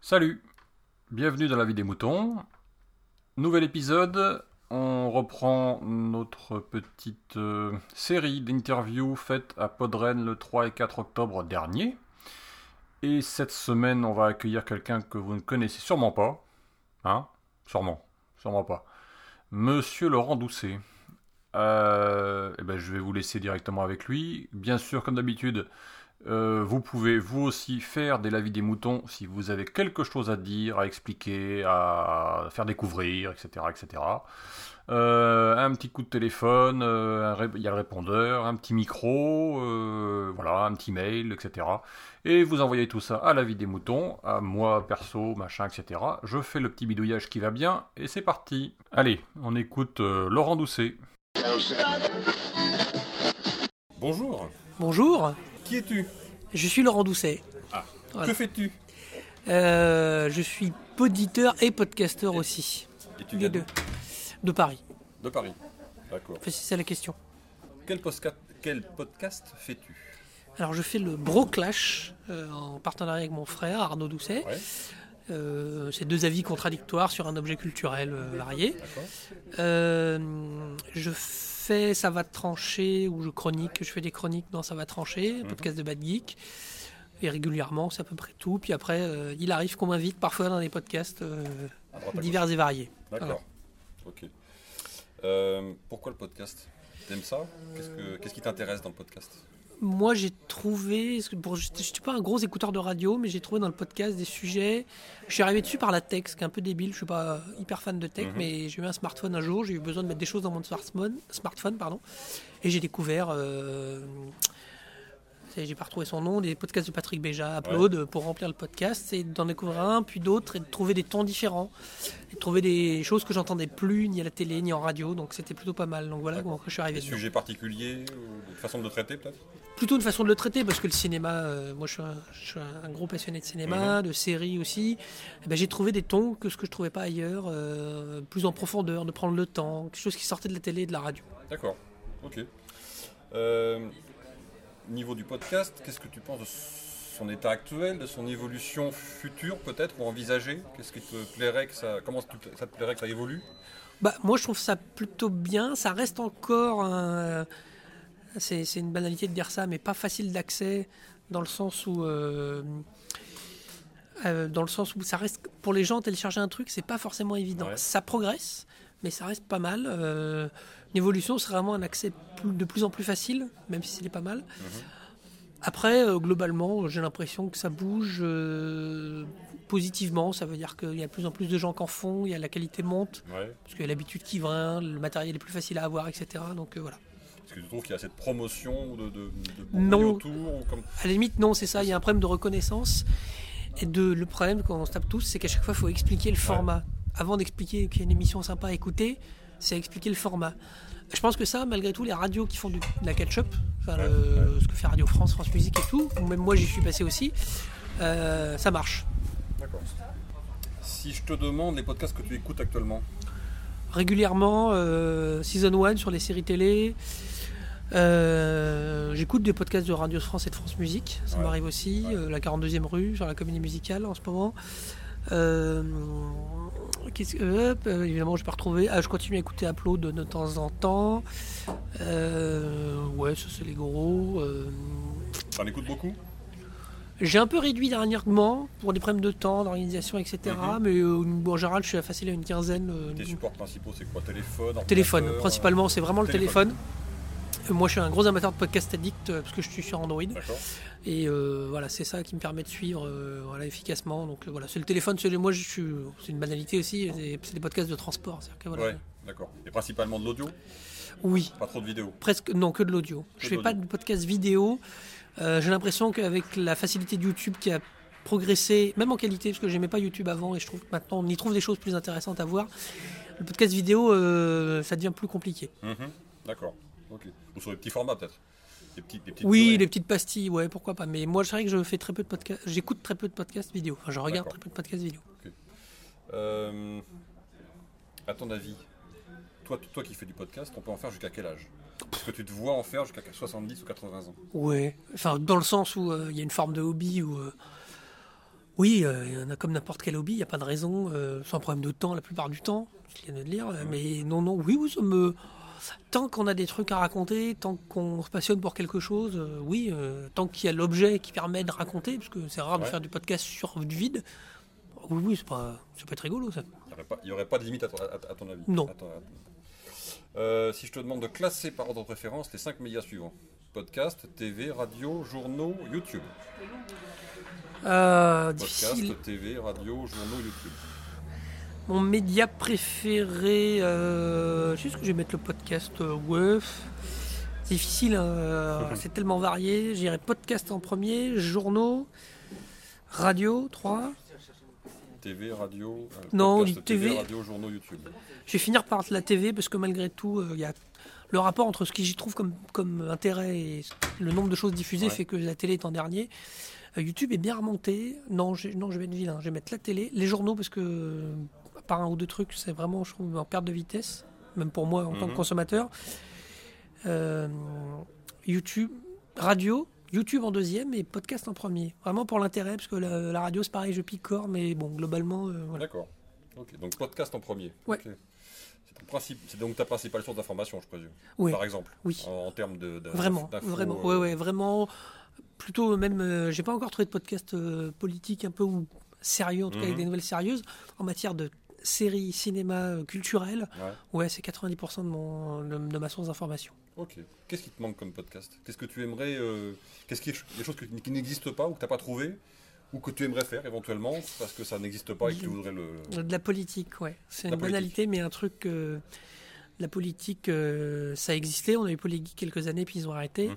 Salut, bienvenue dans la vie des moutons. Nouvel épisode, on reprend notre petite euh, série d'interviews faites à Podren le 3 et 4 octobre dernier. Et cette semaine, on va accueillir quelqu'un que vous ne connaissez sûrement pas. Hein? Sûrement, sûrement pas. Monsieur Laurent Doucet. Euh, eh ben, je vais vous laisser directement avec lui. Bien sûr, comme d'habitude, euh, vous pouvez vous aussi faire des lavis des moutons si vous avez quelque chose à dire, à expliquer, à faire découvrir, etc. etc. Euh, un petit coup de téléphone, il y a le répondeur, un petit micro, voilà, un petit mail, etc. Et vous envoyez tout ça à la vie des moutons, à moi perso, machin, etc. Je fais le petit bidouillage qui va bien, et c'est parti. Allez, on écoute Laurent Doucet. Bonjour, Bonjour, qui es-tu? Je suis Laurent Doucet. Voilà. Que fais-tu? Euh, je suis poditeur et podcasteur aussi. Et tu viens. De Paris. de Paris. D'accord. Enfin, c'est la question. Quel, podcast fais-tu? Alors je fais le Bro Clash euh, en partenariat avec mon frère Arnaud Doucet. Ouais, Euh, c'est deux avis contradictoires sur un objet culturel euh, varié. Euh, je fais Ça va trancher ou je chronique. Je fais des chroniques dans Ça va trancher, Mhm. un podcast de Bad Geek. Et régulièrement, c'est à peu près tout. Puis après, euh, il arrive qu'on m'invite parfois dans des podcasts gauche. divers et variés. D'accord. Ok. Pourquoi le podcast? T'aimes ça? Qu'est-ce que- qu'est-ce qui t'intéresse dans le podcast? Moi, j'ai trouvé, bon, je ne suis pas un gros écouteur de radio, mais j'ai trouvé dans le podcast des sujets. Je suis arrivé dessus par la tech, ce qui est un peu débile. Je suis pas hyper fan de tech, Mhm. mais j'ai eu un smartphone un jour. J'ai eu besoin de mettre des choses dans mon smartphone, smartphone pardon, et j'ai découvert. euh, j'ai pas retrouvé son nom, des podcasts de Patrick Béja, Upload, pour remplir le podcast, c'est d'en découvrir un, puis d'autres, et de trouver des tons différents, et de trouver des choses que j'entendais plus, ni à la télé, ni en radio, donc c'était plutôt pas mal. Donc voilà comment je suis arrivé Des sujets particuliers ou des façons de traiter peut-être? Plutôt une façon de le traiter, parce que le cinéma, euh, moi je suis, un, je suis un gros passionné de cinéma, de séries aussi. Eh ben, j'ai trouvé des tons que ce que je trouvais pas ailleurs, euh, plus en profondeur, de prendre le temps, quelque chose qui sortait de la télé et de la radio. D'accord. Ok. Euh, niveau du podcast, qu'est-ce que tu penses de son état actuel, de son évolution future peut-être ou envisagée? Qu'est-ce qui te plairait que ça Comment ça te plairait que ça évolue? Bah, moi je trouve ça plutôt bien, ça reste encore un- C'est, c'est une banalité de dire ça, mais pas facile d'accès dans le sens où. euh, euh, dans le sens où ça reste pour les gens télécharger un truc c'est pas forcément évident Ouais. ça progresse mais ça reste pas mal euh, l'évolution c'est vraiment un accès de plus en plus facile même si c'est pas mal après euh, globalement j'ai l'impression que ça bouge euh, positivement ça veut dire qu'il y a de plus en plus de gens qui en font il y a la qualité monte Ouais. parce qu'il y a l'habitude qui vient le matériel est plus facile à avoir etc donc euh, voilà Est-ce que tu trouves qu'il y a cette promotion de, de, de Non. bruit autour ou comme... À la limite, non, c'est ça. Il y a un problème de reconnaissance. Et de, le problème, quand on se tape tous, c'est qu'à chaque fois, il faut expliquer le format. Avant d'expliquer qu'il y a une émission sympa à écouter, c'est expliquer le format. Je pense que ça, malgré tout, les radios qui font du, de la catch-up, enfin, Ouais, le- ce que fait Radio France, France Musique et tout, ou même moi j'y suis passé aussi, euh, ça marche. D'accord. Si je te demande les podcasts que tu écoutes actuellement, Régulièrement, euh, Season 1 sur les séries télé. Euh, J'écoute des podcasts de Radio France et de France Musique, ça Ouais. m'arrive aussi. Ouais. La 42e rue sur la comédie musicale en ce moment. Euh, qu'est-ce que- euh, évidemment, je peux retrouver. Ah, je continue à écouter Upload de, de temps en temps. Euh, ouais, ça c'est les gros. Euh, t'en écoutes beaucoup? J'ai un peu réduit dernièrement pour des problèmes de temps, d'organisation, etc. Mhm. Mais euh, en général, je suis facile à une quinzaine. Tes supports principaux, c'est quoi? Téléphone Téléphone, principalement, c'est vraiment le téléphone. Moi, je suis un gros amateur de podcast addict euh, parce que je suis sur Android. Et euh, voilà, c'est ça qui me permet de suivre euh, voilà, efficacement. Donc voilà, c'est le téléphone. moi, je suis, c'est une banalité aussi. C'est des podcasts de transport. que, voilà. Ouais, d'accord. Et principalement de l'audio? Oui, Pas trop de vidéos presque non que de l'audio. Je de fais pas de podcast vidéo. Euh, J'ai l'impression qu'avec la facilité de YouTube qui a progressé, même en qualité, parce que j'aimais pas YouTube avant, et je trouve que maintenant on y trouve des choses plus intéressantes à voir. Le podcast vidéo, ça devient plus compliqué. Mhm. D'accord. Ou sur des petits formats peut-être Des petites, des petites Oui, durées. les petites pastilles, ouais, pourquoi pas. Mais moi, c'est vrai que je fais très peu de podcasts. J'écoute très peu de podcasts vidéo. Enfin, je regarde très peu de podcasts vidéo. Euh, à ton avis, toi, toi qui fais du podcast, on peut en faire jusqu'à quel âge? Est-ce que tu te vois en faire jusqu'à 70 ou 80 ans? Ouais, enfin dans le sens où euh, il y a une forme de hobby où euh, oui, euh, il y en a comme n'importe quel hobby, il n'y a pas de raison, euh, sans problème de temps la plupart du temps, ce qu'il y a de dire, euh, mais non, non, oui, oui, ça me... Tant qu'on a des trucs à raconter, tant qu'on se passionne pour quelque chose, euh, oui, euh, tant qu'il y a l'objet qui permet de raconter, parce que c'est rare de faire du podcast sur du vide, oui, oui, c'est pas, ça peut être rigolo ça. Il n'y aurait, aurait pas de limite à, ton- à- à ton avis? Non. Ton- Euh, si je te demande de classer par ordre de préférence les 5 médias suivants podcast, TV, radio, journaux, YouTube. Euh, Podcast, difficile. TV, radio, journaux, YouTube. Mon média préféré, euh, je sais ce que je vais mettre le podcast, euh, difficile, hein, euh, c'est tellement varié. J'irai podcast en premier, journaux, radio, 3. TV, radio, euh, Non, podcast, TV, TV. radio, journaux, YouTube. Je vais finir par la TV parce que malgré tout, euh, il y a le rapport entre ce que j'y trouve comme, comme intérêt et le nombre de choses diffusées Ouais. fait que la télé est en dernier. Euh, YouTube est bien remonté. Non, je, non, je vais être vilain. Je vais mettre la télé, les journaux parce que, part un ou deux trucs, c'est vraiment, je trouve, en perte de vitesse, même pour moi en tant que Mhm. consommateur. Euh, YouTube, radio, YouTube en deuxième et podcast en premier. Vraiment pour l'intérêt, parce que la, la radio, c'est pareil, je picore, mais bon, globalement, euh, voilà. D'accord. Donc podcast en premier. Ouais. C'est donc ta principale source d'information, je présume. Oui. Par exemple. Oui. En, en termes de, Vraiment, vraiment, euh, ouais, ouais, vraiment. Plutôt même, euh, j'ai pas encore trouvé de podcast euh, politique un peu ou sérieux, en tout cas avec Mhm. des nouvelles sérieuses en matière de séries, cinéma, euh, culturel. Ouais. Ouais, c'est 90% de mon de, de ma source d'information. Ok. Qu'est-ce qui te manque comme podcast? Qu'est-ce que tu aimerais euh, Qu'est-ce qui est des choses que- qui n'existent pas ou que tu n'as pas trouvé ou que tu aimerais faire éventuellement parce que ça n'existe pas et que tu voudrais le. De la politique, ouais. C'est une politique. banalité, mais un truc. euh, la politique, euh, ça existait. On a eu Poléguy quelques années, puis ils ont arrêté. Mhm.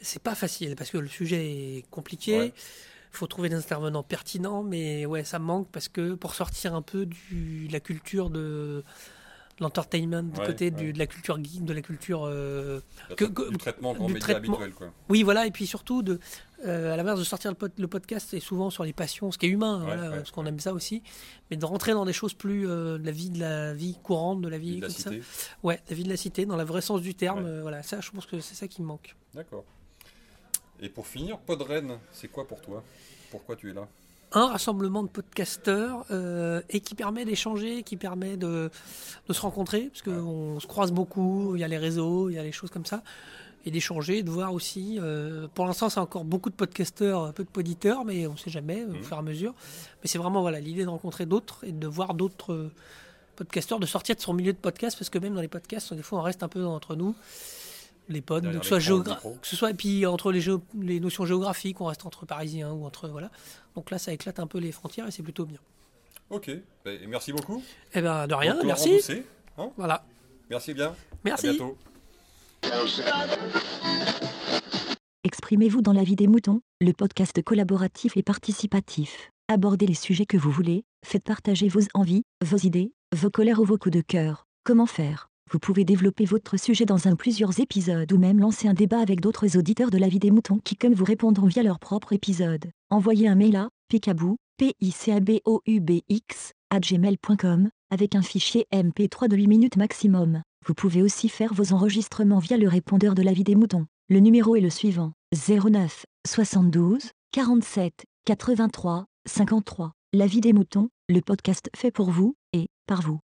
C'est pas facile parce que le sujet est compliqué. Ouais. Faut trouver des intervenants pertinents, mais ouais, ça me manque parce que pour sortir un peu du, de la culture de l'entertainment, du Ouais, côté du- de la culture geek, de la culture. euh, que- que- du traitement grand du média traitement- habituel, quoi. Oui, voilà, et puis surtout, de, euh, à l'inverse de sortir le, pod- le podcast, c'est souvent sur les passions, ce qui est humain, Ouais, voilà, ouais, parce qu'on aime ça aussi, mais de rentrer dans des choses plus euh, de la vie, de la vie courante, de la Vie de la comme ça. cité. Ouais, la vie de la cité, dans le vrai sens du terme. Euh, voilà, ça, je pense que c'est ça qui me manque. D'accord. Et pour finir, Podren, c'est quoi pour toi? Pourquoi tu es là? Un rassemblement de podcasteurs euh, et qui permet d'échanger, qui permet de, de se rencontrer, parce qu'on se croise beaucoup, il y a les réseaux, il y a les choses comme ça, et d'échanger, de voir aussi. euh, pour l'instant, c'est encore beaucoup de podcasteurs, peu de poditeurs, mais on ne sait jamais, au Mhm. fur et à mesure. Mais c'est vraiment voilà l'idée de rencontrer d'autres et de voir d'autres euh, podcasteurs, de sortir de son milieu de podcast, parce que même dans les podcasts, des fois, on reste un peu entre nous. Les pods, que ce soit géogra- que ce soit et puis entre les, géo- les notions géographiques, on reste entre parisiens ou entre voilà. Donc là, ça éclate un peu les frontières et c'est plutôt bien. Ok, Ben, merci beaucoup. Eh ben de rien, Donc, merci. Hein Voilà, merci bien. À merci. bientôt. Exprimez-vous dans la vie des moutons, le podcast collaboratif et participatif. Abordez les sujets que vous voulez, faites partager vos envies, vos idées, vos colères ou vos coups de cœur. Comment faire? Vous pouvez développer votre sujet dans un plusieurs épisodes ou même lancer un débat avec d'autres auditeurs de la vie des moutons qui comme vous répondront via leur propre épisode. Envoyez un mail à picabou, p i c a b o u b x à avec un fichier MP3 de 8 minutes maximum. Vous pouvez aussi faire vos enregistrements via le répondeur de la vie des moutons. Le numéro est le suivant 09 72 47 83 53. La vie des moutons, le podcast fait pour vous et par vous.